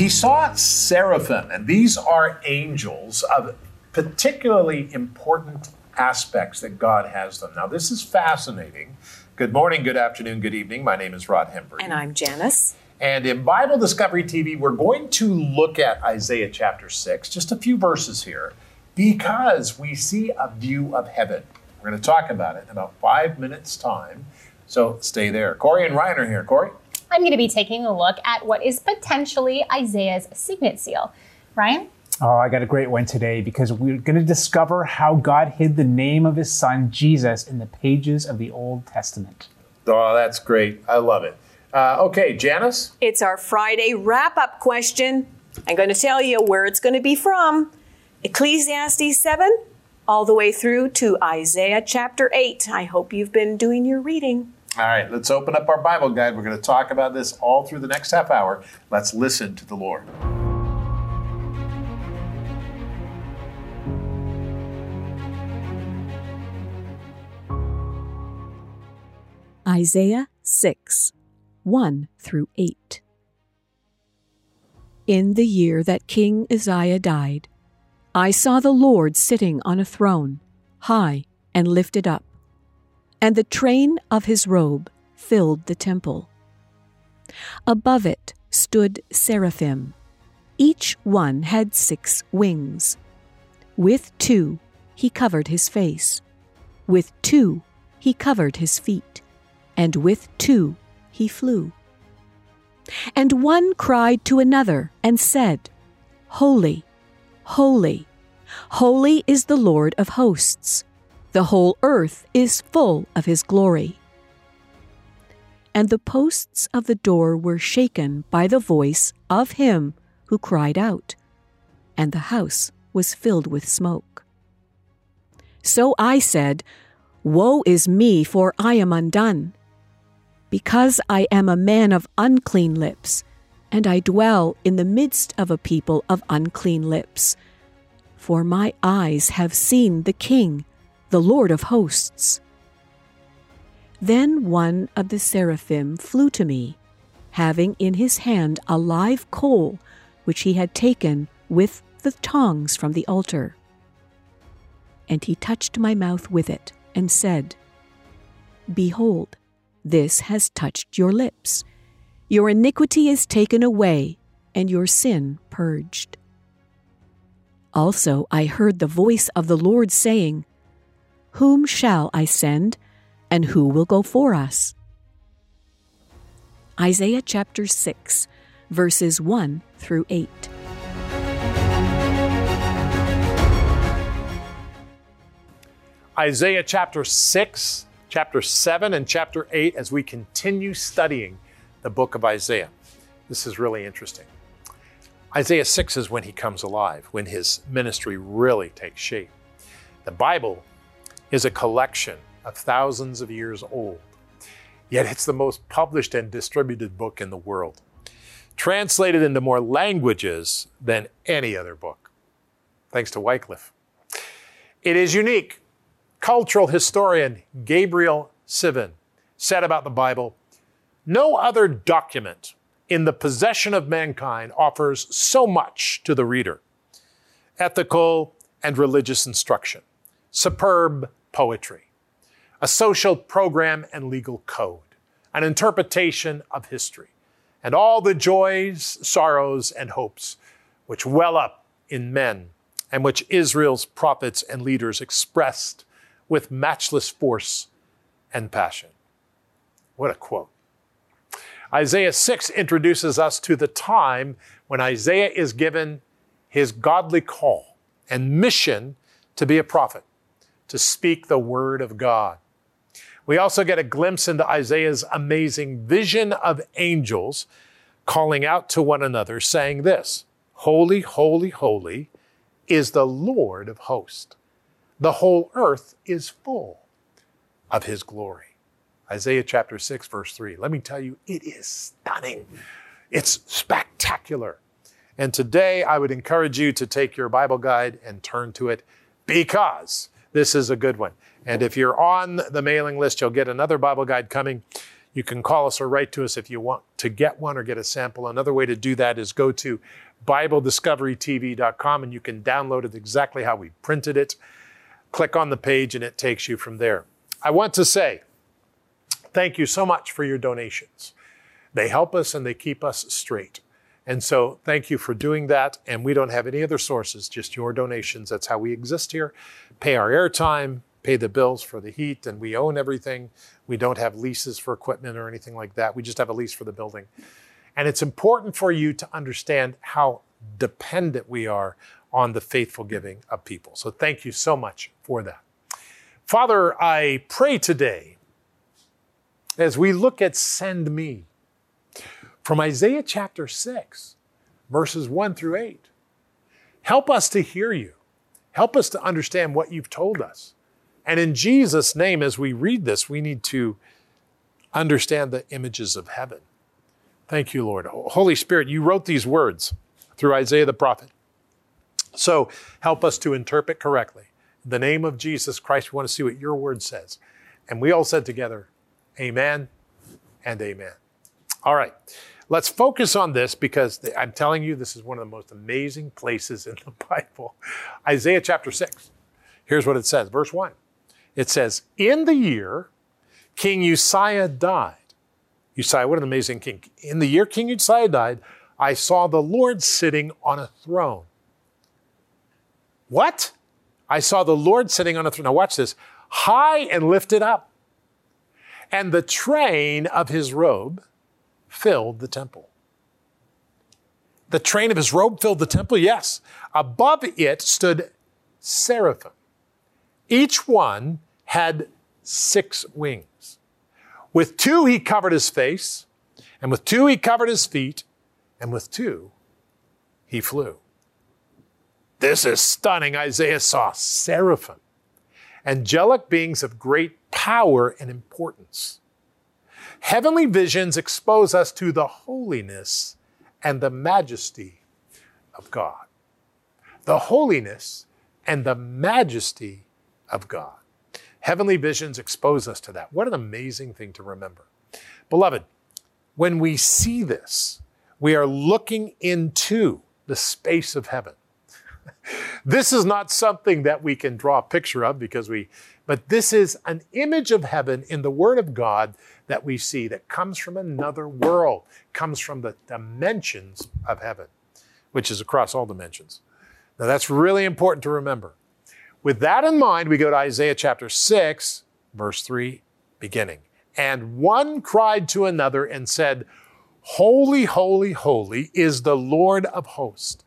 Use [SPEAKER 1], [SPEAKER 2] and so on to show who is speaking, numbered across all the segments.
[SPEAKER 1] he saw seraphim, and these are angels of particularly important aspects that God has them. Now, this is fascinating. Good morning, good afternoon, good evening. My name is Rod Hembree.
[SPEAKER 2] And I'm Janice.
[SPEAKER 1] And in Bible Discovery TV, we're going to look at Isaiah chapter 6, just a few verses here, because we see a view of heaven. We're going to talk about it in about five minutes' time. So stay there. Corey and Ryan are here. Corey?
[SPEAKER 3] I'm going to be taking a look at what is potentially Isaiah's signet seal. Ryan?
[SPEAKER 4] Oh, I got a great one today because we're going to discover how God hid the name of his son, Jesus, in the pages of the Old Testament.
[SPEAKER 1] Oh, that's great. I love it. Uh, okay, Janice?
[SPEAKER 2] It's our Friday wrap up question. I'm going to tell you where it's going to be from Ecclesiastes 7 all the way through to Isaiah chapter 8. I hope you've been doing your reading.
[SPEAKER 1] All right, let's open up our Bible guide. We're going to talk about this all through the next half hour. Let's listen to the Lord.
[SPEAKER 5] Isaiah 6 1 through 8. In the year that King Uzziah died, I saw the Lord sitting on a throne, high and lifted up, and the train of his robe filled the temple. Above it stood seraphim. Each one had six wings. With two he covered his face, with two he covered his feet, and with two he flew. And one cried to another and said, Holy, holy, holy is the Lord of hosts. The whole earth is full of his glory. And the posts of the door were shaken by the voice of him who cried out, and the house was filled with smoke. So I said, Woe is me, for I am undone because I am a man of unclean lips, and I dwell in the midst of a people of unclean lips. For my eyes have seen the King, the Lord of hosts. Then one of the seraphim flew to me, having in his hand a live coal which he had taken with the tongs from the altar. And he touched my mouth with it, and said, Behold, this has touched your lips. Your iniquity is taken away, and your sin purged. Also I heard the voice of the Lord saying, Whom shall I send, and who will go for us? Isaiah chapter 6, verses 1 through 8.
[SPEAKER 1] Isaiah chapter 6 chapter 7 and chapter 8 as we continue studying the book of Isaiah. This is really interesting. Isaiah 6 is when he comes alive, when his ministry really takes shape. The Bible is a collection of thousands of years old, yet it's the most published and distributed book in the world, translated into more languages than any other book, thanks to Wycliffe. It is unique cultural historian Gabriel Sivan said about the Bible No other document in the possession of mankind offers so much to the reader ethical and religious instruction, superb poetry, a social program and legal code, an interpretation of history, and all the joys, sorrows, and hopes which well up in men and which Israel's prophets and leaders expressed with matchless force and passion. What a quote. Isaiah 6 introduces us to the time when Isaiah is given his godly call and mission to be a prophet, to speak the word of God. We also get a glimpse into Isaiah's amazing vision of angels calling out to one another, saying this Holy, holy, holy is the Lord of hosts. The whole earth is full of his glory. Isaiah chapter 6, verse 3. Let me tell you, it is stunning. It's spectacular. And today I would encourage you to take your Bible guide and turn to it because this is a good one. And if you're on the mailing list, you'll get another Bible guide coming. You can call us or write to us if you want to get one or get a sample. Another way to do that is go to BibleDiscoveryTV.com and you can download it exactly how we printed it. Click on the page and it takes you from there. I want to say thank you so much for your donations. They help us and they keep us straight. And so thank you for doing that. And we don't have any other sources, just your donations. That's how we exist here. Pay our airtime, pay the bills for the heat, and we own everything. We don't have leases for equipment or anything like that. We just have a lease for the building. And it's important for you to understand how dependent we are on the faithful giving of people. So thank you so much for that. Father, I pray today as we look at Send Me from Isaiah chapter 6, verses 1 through 8. Help us to hear you. Help us to understand what you've told us. And in Jesus' name, as we read this, we need to understand the images of heaven. Thank you, Lord. Holy Spirit, you wrote these words through Isaiah the prophet. So help us to interpret correctly. In the name of Jesus Christ, we want to see what your word says. And we all said together, Amen and Amen. All right, let's focus on this because I'm telling you, this is one of the most amazing places in the Bible. Isaiah chapter 6. Here's what it says, verse 1. It says, In the year King Uzziah died, Uzziah, what an amazing king. In the year King Uzziah died, I saw the Lord sitting on a throne. What? I saw the Lord sitting on a throne. Now, watch this high and lifted up. And the train of his robe filled the temple. The train of his robe filled the temple, yes. Above it stood seraphim. Each one had six wings. With two he covered his face, and with two he covered his feet, and with two he flew. This is stunning. Isaiah saw seraphim, angelic beings of great power and importance. Heavenly visions expose us to the holiness and the majesty of God. The holiness and the majesty of God. Heavenly visions expose us to that. What an amazing thing to remember. Beloved, when we see this, we are looking into the space of heaven. This is not something that we can draw a picture of because we, but this is an image of heaven in the Word of God that we see that comes from another world, comes from the dimensions of heaven, which is across all dimensions. Now that's really important to remember. With that in mind, we go to Isaiah chapter 6, verse 3, beginning. And one cried to another and said, Holy, holy, holy is the Lord of hosts.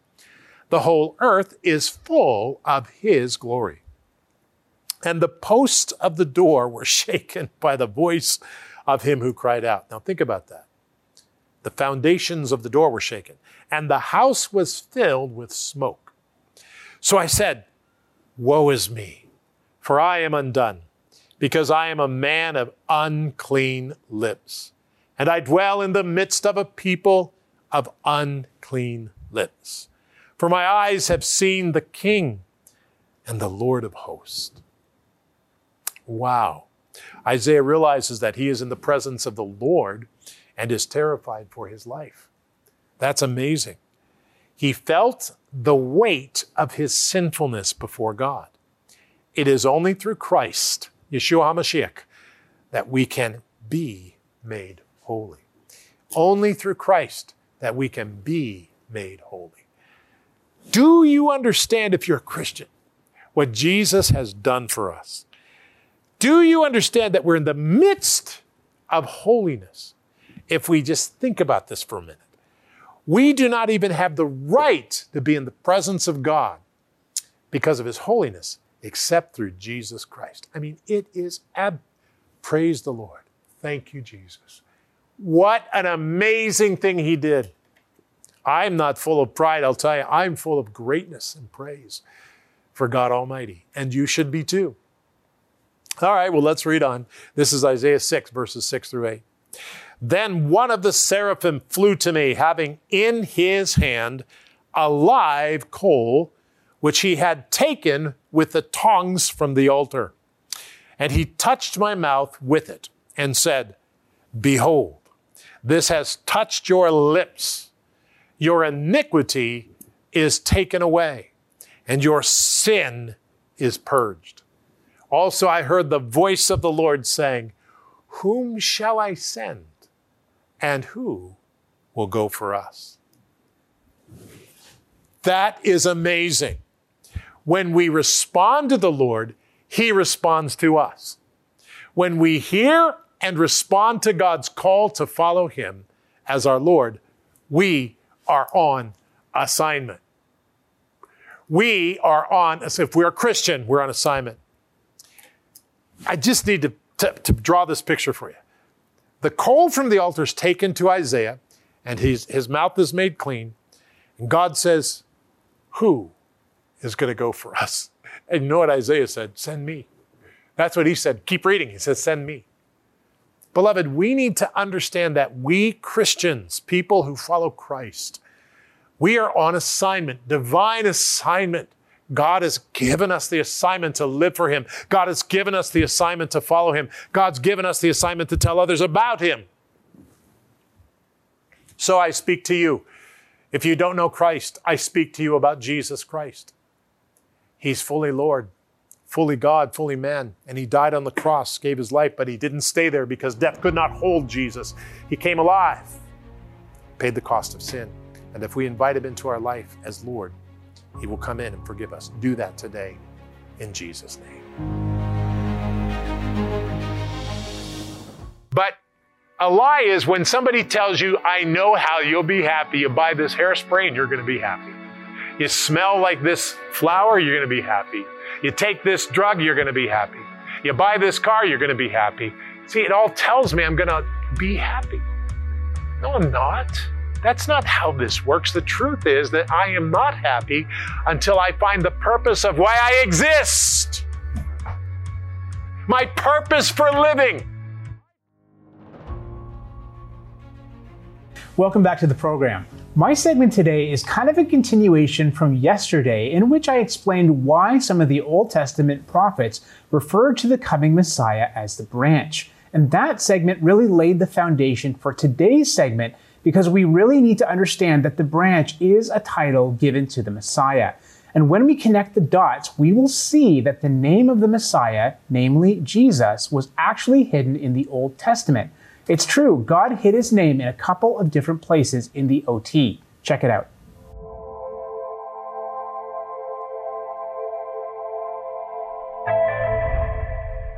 [SPEAKER 1] The whole earth is full of his glory. And the posts of the door were shaken by the voice of him who cried out. Now think about that. The foundations of the door were shaken, and the house was filled with smoke. So I said, Woe is me, for I am undone, because I am a man of unclean lips, and I dwell in the midst of a people of unclean lips. For my eyes have seen the King and the Lord of hosts. Wow. Isaiah realizes that he is in the presence of the Lord and is terrified for his life. That's amazing. He felt the weight of his sinfulness before God. It is only through Christ, Yeshua HaMashiach, that we can be made holy. Only through Christ that we can be made holy. Do you understand, if you're a Christian, what Jesus has done for us? Do you understand that we're in the midst of holiness? If we just think about this for a minute, we do not even have the right to be in the presence of God because of his holiness except through Jesus Christ. I mean, it is ab. Praise the Lord. Thank you, Jesus. What an amazing thing he did. I'm not full of pride, I'll tell you. I'm full of greatness and praise for God Almighty. And you should be too. All right, well, let's read on. This is Isaiah 6, verses 6 through 8. Then one of the seraphim flew to me, having in his hand a live coal, which he had taken with the tongs from the altar. And he touched my mouth with it and said, Behold, this has touched your lips. Your iniquity is taken away, and your sin is purged. Also, I heard the voice of the Lord saying, Whom shall I send? And who will go for us? That is amazing. When we respond to the Lord, He responds to us. When we hear and respond to God's call to follow Him as our Lord, we are on assignment. We are on, if we're a Christian, we're on assignment. I just need to, to, to draw this picture for you. The coal from the altar is taken to Isaiah, and his, his mouth is made clean. And God says, Who is going to go for us? And you know what Isaiah said? Send me. That's what he said. Keep reading. He says, Send me. Beloved, we need to understand that we Christians, people who follow Christ, we are on assignment, divine assignment. God has given us the assignment to live for Him. God has given us the assignment to follow Him. God's given us the assignment to tell others about Him. So I speak to you. If you don't know Christ, I speak to you about Jesus Christ. He's fully Lord, fully God, fully man, and He died on the cross, gave His life, but He didn't stay there because death could not hold Jesus. He came alive, paid the cost of sin. And if we invite Him into our life as Lord, He will come in and forgive us. Do that today in Jesus' name. But a lie is when somebody tells you, I know how you'll be happy. You buy this hairspray and you're going to be happy. You smell like this flower, you're going to be happy. You take this drug, you're going to be happy. You buy this car, you're going to be happy. See, it all tells me I'm going to be happy. No, I'm not. That's not how this works. The truth is that I am not happy until I find the purpose of why I exist. My purpose for living.
[SPEAKER 4] Welcome back to the program. My segment today is kind of a continuation from yesterday, in which I explained why some of the Old Testament prophets referred to the coming Messiah as the branch. And that segment really laid the foundation for today's segment because we really need to understand that the branch is a title given to the Messiah. And when we connect the dots, we will see that the name of the Messiah, namely Jesus, was actually hidden in the Old Testament. It's true, God hid his name in a couple of different places in the OT. Check it out.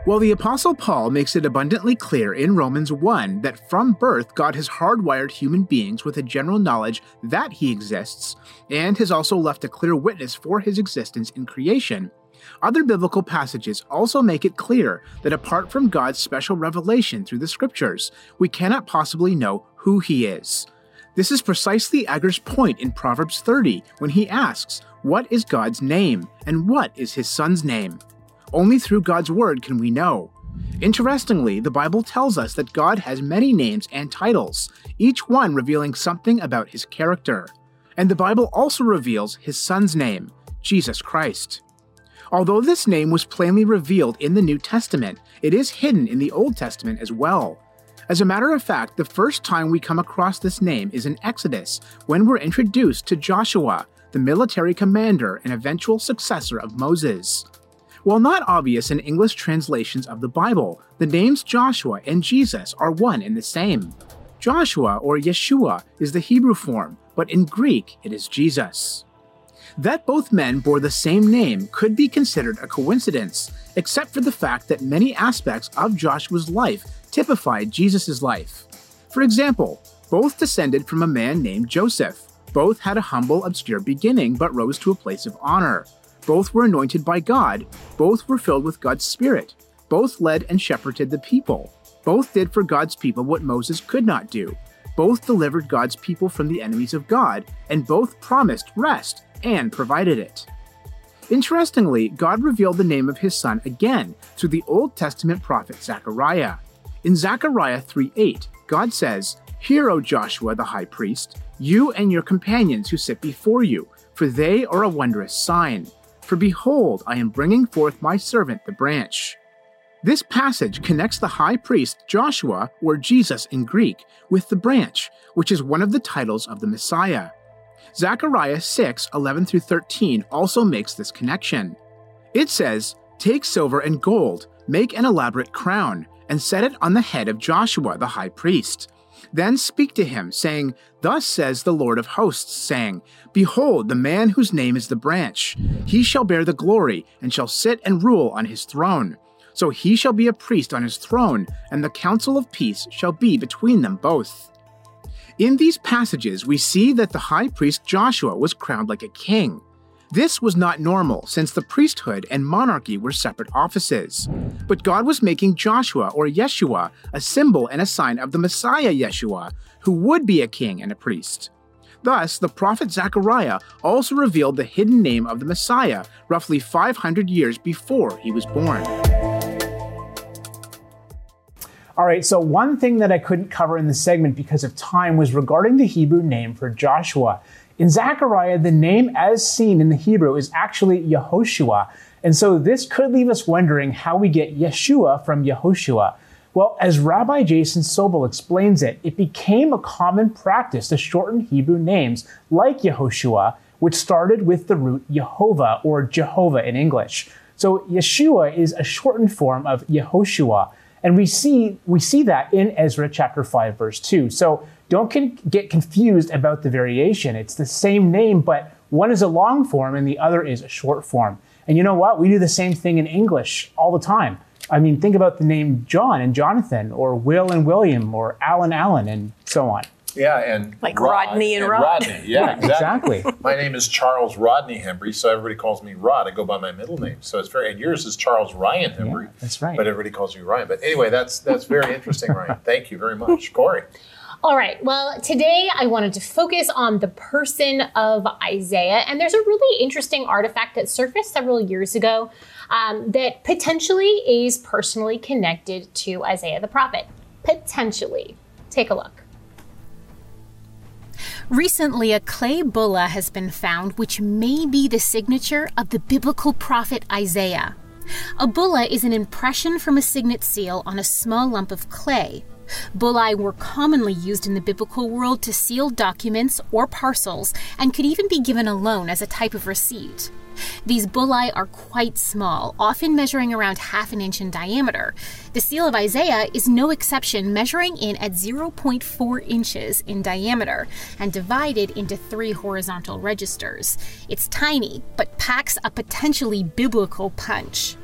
[SPEAKER 6] Well, the Apostle Paul makes it abundantly clear in Romans 1 that from birth God has hardwired human beings with a general knowledge that he exists, and has also left a clear witness for his existence in creation. Other biblical passages also make it clear that apart from God's special revelation through the scriptures, we cannot possibly know who he is. This is precisely Agur's point in Proverbs 30 when he asks, What is God's name, and what is his son's name? Only through God's word can we know. Interestingly, the Bible tells us that God has many names and titles, each one revealing something about his character. And the Bible also reveals his son's name, Jesus Christ. Although this name was plainly revealed in the New Testament, it is hidden in the Old Testament as well. As a matter of fact, the first time we come across this name is in Exodus, when we're introduced to Joshua, the military commander and eventual successor of Moses. While not obvious in English translations of the Bible, the names Joshua and Jesus are one and the same. Joshua or Yeshua is the Hebrew form, but in Greek it is Jesus. That both men bore the same name could be considered a coincidence, except for the fact that many aspects of Joshua's life typified Jesus' life. For example, both descended from a man named Joseph. Both had a humble, obscure beginning but rose to a place of honor. Both were anointed by God. Both were filled with God's Spirit. Both led and shepherded the people. Both did for God's people what Moses could not do. Both delivered God's people from the enemies of God, and both promised rest and provided it. Interestingly, God revealed the name of his son again through the Old Testament prophet Zechariah. In Zechariah 3:8, God says, Hear, O Joshua the high priest, you and your companions who sit before you, for they are a wondrous sign. For behold, I am bringing forth my servant the branch. This passage connects the high priest Joshua, or Jesus in Greek, with the branch, which is one of the titles of the Messiah. Zechariah 6 11 through 13 also makes this connection. It says, Take silver and gold, make an elaborate crown, and set it on the head of Joshua the high priest. Then speak to him, saying, Thus says the Lord of hosts, saying, Behold, the man whose name is the branch. He shall bear the glory, and shall sit and rule on his throne. So he shall be a priest on his throne, and the council of peace shall be between them both. In these passages, we see that the high priest Joshua was crowned like a king. This was not normal, since the priesthood and monarchy were separate offices. But God was making Joshua, or Yeshua, a symbol and a sign of the Messiah Yeshua, who would be a king and a priest. Thus, the prophet Zechariah also revealed the hidden name of the Messiah roughly 500 years before he was born.
[SPEAKER 4] All right, so one thing that I couldn't cover in the segment because of time was regarding the Hebrew name for Joshua. In Zechariah, the name as seen in the Hebrew is actually Yehoshua. And so this could leave us wondering how we get Yeshua from Yehoshua. Well, as Rabbi Jason Sobel explains it, it became a common practice to shorten Hebrew names like Yehoshua, which started with the root Yehovah or Jehovah in English. So Yeshua is a shortened form of Yehoshua. And we see, we see that in Ezra chapter 5, verse 2. So don't con- get confused about the variation. It's the same name, but one is a long form and the other is a short form. And you know what? We do the same thing in English all the time. I mean, think about the name John and Jonathan, or Will and William, or Alan Allen, and so on.
[SPEAKER 1] Yeah, and
[SPEAKER 2] Like Rodney and Rod.
[SPEAKER 1] Rodney. Yeah, exactly.
[SPEAKER 4] Exactly.
[SPEAKER 1] My name is Charles Rodney Hembree, so everybody calls me Rod. I go by my middle name, so it's very. And yours is Charles Ryan Hembree.
[SPEAKER 4] that's right.
[SPEAKER 1] But everybody calls you Ryan. But anyway, that's that's very interesting, Ryan. Thank you very much, Corey.
[SPEAKER 3] All right. Well, today I wanted to focus on the person of Isaiah. And there's a really interesting artifact that surfaced several years ago um, that potentially is personally connected to Isaiah the prophet. Potentially. Take a look. Recently, a clay bulla has been found which may be the signature of the biblical prophet Isaiah. A bulla is an impression from a signet seal on a small lump of clay. Bullae were commonly used in the biblical world to seal documents or parcels and could even be given a loan as a type of receipt. These bullae are quite small, often measuring around half an inch in diameter. The seal of Isaiah is no exception, measuring in at 0.4 inches in diameter and divided into three horizontal registers. It's tiny, but packs a potentially biblical punch.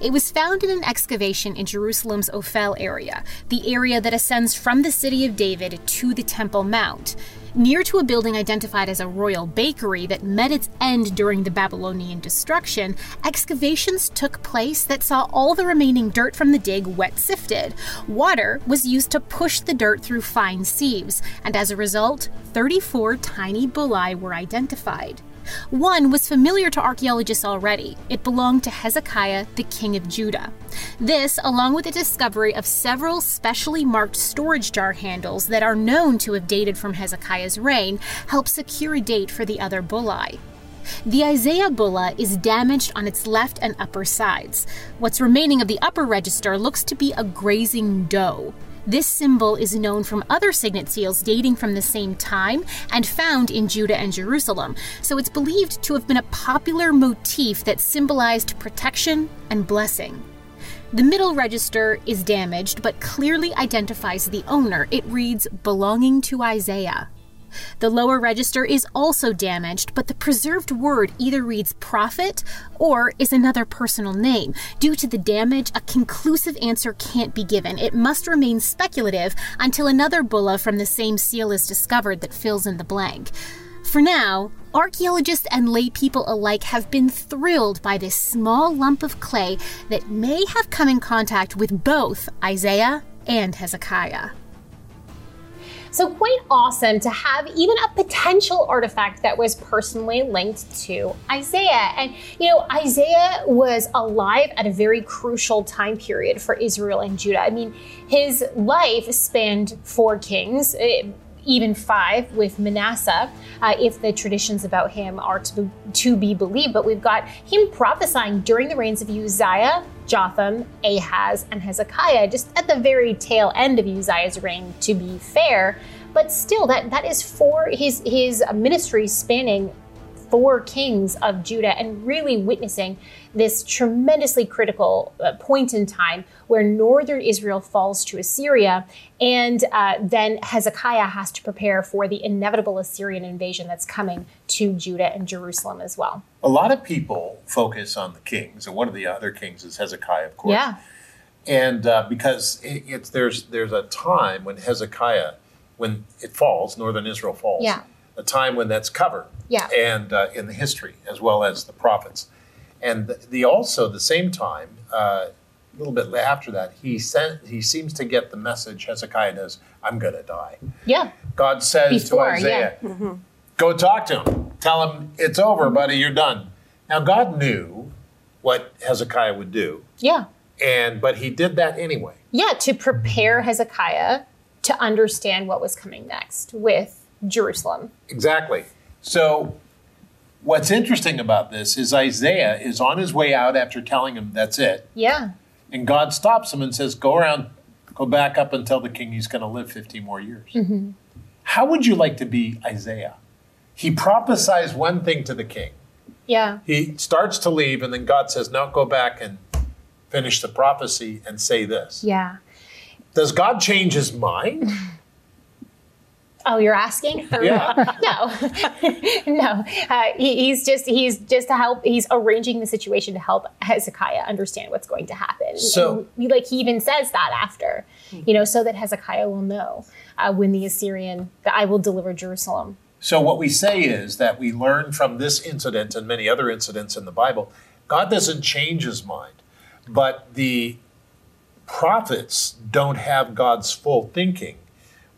[SPEAKER 3] It was found in an excavation in Jerusalem's Ophel area, the area that ascends from the city of David to the Temple Mount. Near to a building identified as a royal bakery that met its end during the Babylonian destruction, excavations took place that saw all the remaining dirt from the dig wet sifted. Water was used to push the dirt through fine sieves, and as a result, 34 tiny bullae were identified. One was familiar to archaeologists already. It belonged to Hezekiah, the king of Judah. This, along with the discovery of several specially marked storage jar handles that are known to have dated from Hezekiah's reign, help secure a date for the other bullae. The Isaiah bulla is damaged on its left and upper sides. What's remaining of the upper register looks to be a grazing doe. This symbol is known from other signet seals dating from the same time and found in Judah and Jerusalem, so it's believed to have been a popular motif that symbolized protection and blessing. The middle register is damaged but clearly identifies the owner. It reads, belonging to Isaiah. The lower register is also damaged, but the preserved word either reads prophet or is another personal name. Due to the damage, a conclusive answer can't be given. It must remain speculative until another bulla from the same seal is discovered that fills in the blank. For now, archaeologists and lay people alike have been thrilled by this small lump of clay that may have come in contact with both Isaiah and Hezekiah. So, quite awesome to have even a potential artifact that was personally linked to Isaiah. And, you know, Isaiah was alive at a very crucial time period for Israel and Judah. I mean, his life spanned four kings. It, even five with Manasseh, uh, if the traditions about him are to be, to be believed. But we've got him prophesying during the reigns of Uzziah, Jotham, Ahaz, and Hezekiah, just at the very tail end of Uzziah's reign, to be fair. But still, that, that is for his his ministry spanning four kings of Judah and really witnessing this tremendously critical uh, point in time where northern Israel falls to Assyria, and uh, then Hezekiah has to prepare for the inevitable Assyrian invasion that's coming to Judah and Jerusalem as well.
[SPEAKER 1] A lot of people focus on the kings, and one of the other kings is Hezekiah, of course.
[SPEAKER 3] Yeah.
[SPEAKER 1] And uh, because it, it's there's there's a time when Hezekiah, when it falls, northern Israel falls.
[SPEAKER 3] Yeah.
[SPEAKER 1] A time when that's covered.
[SPEAKER 3] Yeah.
[SPEAKER 1] And uh, in the history as well as the prophets, and the, the also the same time, uh, a little bit after that, he sent he seems to get the message. Hezekiah does. I'm going to die.
[SPEAKER 3] Yeah.
[SPEAKER 1] God says
[SPEAKER 3] Before,
[SPEAKER 1] to Isaiah,
[SPEAKER 3] yeah.
[SPEAKER 1] "Go talk to him. Tell him it's over, buddy. You're done." Now God knew what Hezekiah would do,
[SPEAKER 3] Yeah.
[SPEAKER 1] and but he did that anyway.
[SPEAKER 3] Yeah, to prepare Hezekiah to understand what was coming next with Jerusalem.
[SPEAKER 1] Exactly. So, what's interesting about this is Isaiah is on his way out after telling him that's it,
[SPEAKER 3] Yeah.
[SPEAKER 1] and God stops him and says, "Go around, go back up and tell the king he's going to live 50 more years." Mm-hmm. How would you like to be Isaiah? He prophesies one thing to the king.
[SPEAKER 3] Yeah.
[SPEAKER 1] He starts to leave, and then God says, Now go back and finish the prophecy and say this."
[SPEAKER 3] Yeah.
[SPEAKER 1] Does God change his mind?
[SPEAKER 3] Oh, you're asking?
[SPEAKER 1] Yeah.
[SPEAKER 3] no, no. Uh, he, he's just he's just to help. He's arranging the situation to help Hezekiah understand what's going to happen.
[SPEAKER 1] So-
[SPEAKER 3] And he- like he even says that after, you know, so that Hezekiah will know uh, when the Assyrian that I will deliver Jerusalem.
[SPEAKER 1] So, what we say is that we learn from this incident and many other incidents in the Bible, God doesn't change his mind, but the prophets don't have God's full thinking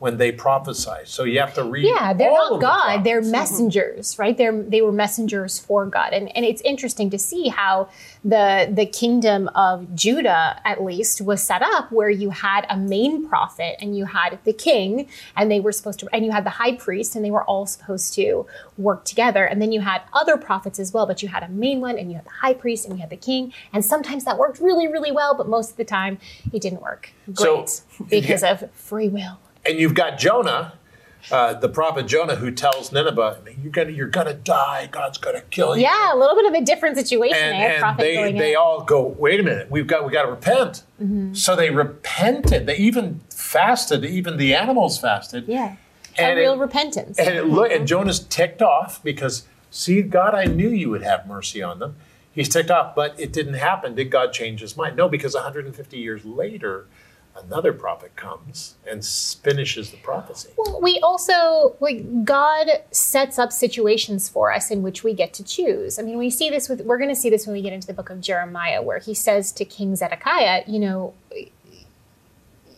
[SPEAKER 1] when they prophesy. So, you have to read.
[SPEAKER 3] Yeah, they're
[SPEAKER 1] all
[SPEAKER 3] not
[SPEAKER 1] of the
[SPEAKER 3] God. They're
[SPEAKER 1] mm-hmm.
[SPEAKER 3] messengers, right? They're they were messengers for God, and and it's interesting to see how the the kingdom of Judah, at least, was set up where you had a main prophet and you had the king, and they were supposed to, and you had the high priest, and they were all supposed to work together, and then you had other prophets as well, but you had a main one, and you had the high priest, and you had the king, and sometimes that worked really really well, but most of the time it didn't work
[SPEAKER 1] So-
[SPEAKER 3] great because of free will.
[SPEAKER 1] And you've got Jonah. Uh, the prophet Jonah, who tells Nineveh, "You're gonna, you're gonna die. God's gonna kill you."
[SPEAKER 3] Yeah, a little bit of a different situation.
[SPEAKER 1] and,
[SPEAKER 3] eh?
[SPEAKER 1] and they, they
[SPEAKER 3] in.
[SPEAKER 1] all go wait a minute we've got we got to repent
[SPEAKER 3] Mm-hmm.
[SPEAKER 1] so they repented they even fasted even the animals fasted
[SPEAKER 3] Yeah.
[SPEAKER 1] And
[SPEAKER 3] a real
[SPEAKER 1] it-
[SPEAKER 3] repentance.
[SPEAKER 1] and it look and jonah's ticked off because see god i knew you would have mercy on them he's ticked off but it didn't happen did god change his mind no because 150 years later another prophet comes and finishes the prophecy
[SPEAKER 3] Well, we also like God sets up situations for us in which we get to choose. I mean, we see this with we're going to see this when we get into the book of Jeremiah, where he says to King Zedekiah, you know,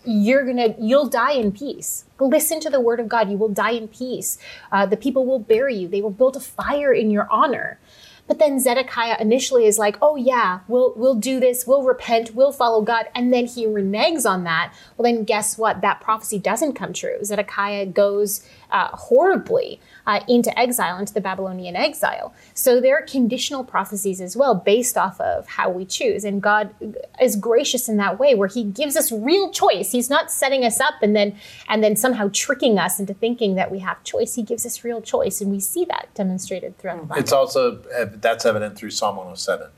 [SPEAKER 3] you're gonna you'll die in peace. Listen to the word of God. You will die in peace. Uh, the people will bury you. They will build a fire in your honor. But then Zedekiah initially is like, "Oh yeah, we'll we'll do this. We'll repent. We'll follow God." And then he reneges on that. Well, then guess what? That prophecy doesn't come true. Zedekiah goes uh, horribly uh, into exile, into the Babylonian exile. So there are conditional prophecies as well, based off of how we choose. And God is gracious in that way, where He gives us real choice. He's not setting us up and then and then somehow tricking us into thinking that we have choice. He gives us real choice, and we see that demonstrated throughout the Bible.
[SPEAKER 1] It's also uh, that's evident through Psalm 107,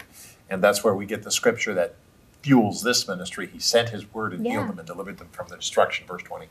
[SPEAKER 1] and that's where we get the scripture that fuels this ministry. He sent His word and healed them and delivered them from the destruction. Verse 20,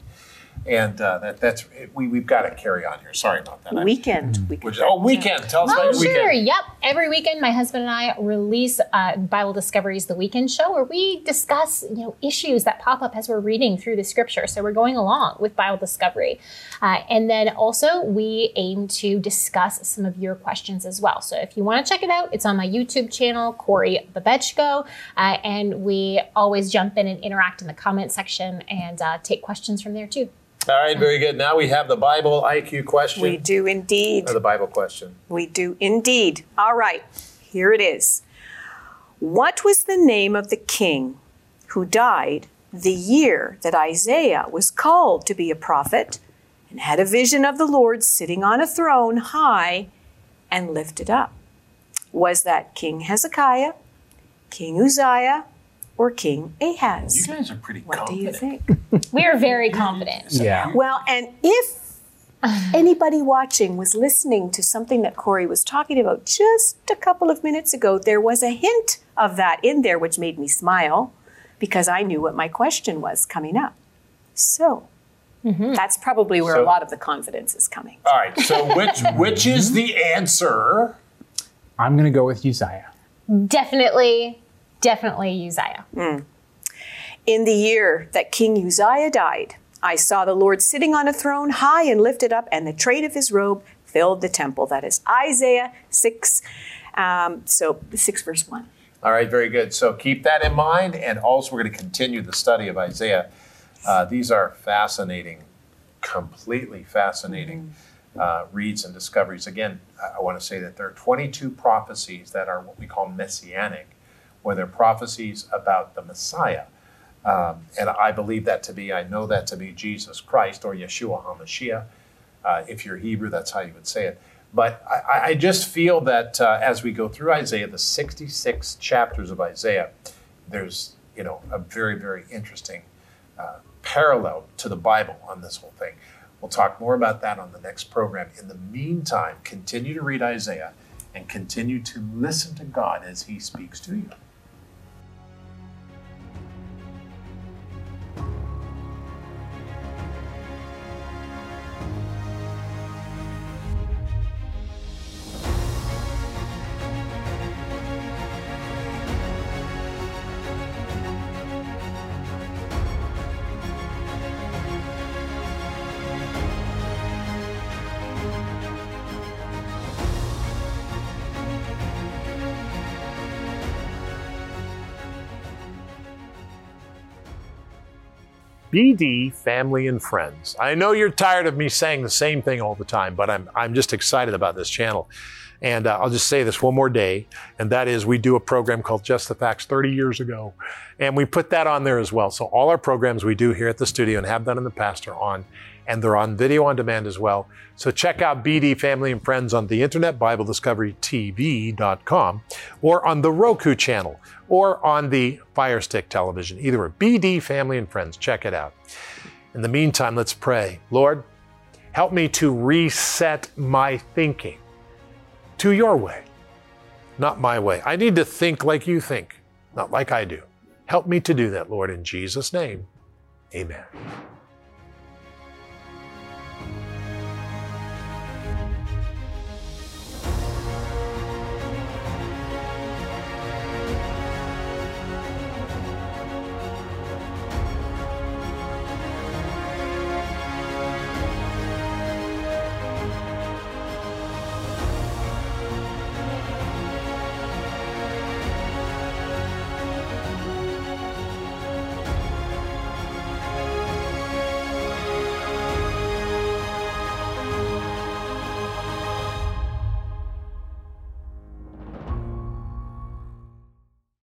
[SPEAKER 1] and uh, that that's we we've got to carry on here. Sorry about that. I-
[SPEAKER 2] Weekend. We
[SPEAKER 1] Which, oh, weekend. Tell us
[SPEAKER 3] Oh,
[SPEAKER 1] about your
[SPEAKER 3] sure.
[SPEAKER 1] weekend.
[SPEAKER 3] Yep. Every weekend, my husband and I release uh, Bible Discoveries, the weekend show, where we discuss, you know, issues that pop up as we're reading through the scripture. So we're going along with Bible Discovery, uh, and then also we aim to discuss some of your questions as well. So if you want to check it out, it's on my YouTube channel, Corey Babechko, uh, and we always jump in and interact in the comment section and uh, take questions from there too.
[SPEAKER 1] All right, very good. Now we have the Bible IQ question.
[SPEAKER 2] We do indeed.
[SPEAKER 1] Or the Bible question.
[SPEAKER 2] We do indeed. All right, here it is. What was the name of the king who died the year that Isaiah was called to be a prophet and had a vision of the Lord sitting on a throne high and lifted up. Was that King Hezekiah, King Uzziah, or King Ahaz?
[SPEAKER 1] You guys are pretty
[SPEAKER 2] What do you
[SPEAKER 1] confident.
[SPEAKER 2] think?
[SPEAKER 3] We are very confident.
[SPEAKER 4] Yeah.
[SPEAKER 2] Well, and if anybody watching was listening to something that Corey was talking about just a couple of minutes ago, there was a hint of that in there, which made me smile because I knew what my question was coming up. So mm-hmm. that's probably where a lot of the confidence is coming.
[SPEAKER 1] All right. So which which is the answer?
[SPEAKER 4] I'm going to go with Uzziah.
[SPEAKER 3] Definitely, definitely Uzziah.
[SPEAKER 2] In the year that King Uzziah died, I saw the Lord sitting on a throne high and lifted up, and the train of his robe filled the temple. That is Isaiah 6, um, so 6 verse 1.
[SPEAKER 1] All right, very good. So keep that in mind, and also we're going to continue the study of Isaiah. Uh, these are fascinating, completely fascinating uh, reads and discoveries. Again, I, I want to say that there are 22 prophecies that are what we call messianic, where they're prophecies about the Messiah. Um, and I believe that to be, I know that to be Jesus Christ or Yeshua HaMashiach. Uh, if you're Hebrew, that's how you would say it. But I, I just feel that uh, as we go through Isaiah, the 66 chapters of Isaiah, there's you know a very very interesting uh, parallel to the Bible on this whole thing. We'll talk more about that on the next program. In the meantime, continue to read Isaiah and continue to listen to God as He speaks to you. BD family and friends. I know you're tired of me saying the same thing all the time, but I'm, I'm just excited about this channel. And uh, I'll just say this one more day, and that is we do a program called Just the Facts 30 years ago. And we put that on there as well. So all our programs we do here at the studio and have done in the past are on, and they're on video on demand as well. So check out BD Family and Friends on the internet, BibleDiscoveryTV.com, or on the Roku channel, or on the Fire Stick television. Either way, BD Family and Friends. Check it out. In the meantime, let's pray. Lord, help me to reset my thinking to your way, not my way. I need to think like you think, not like I do. Help me to do that, Lord, in Jesus' name. Amen.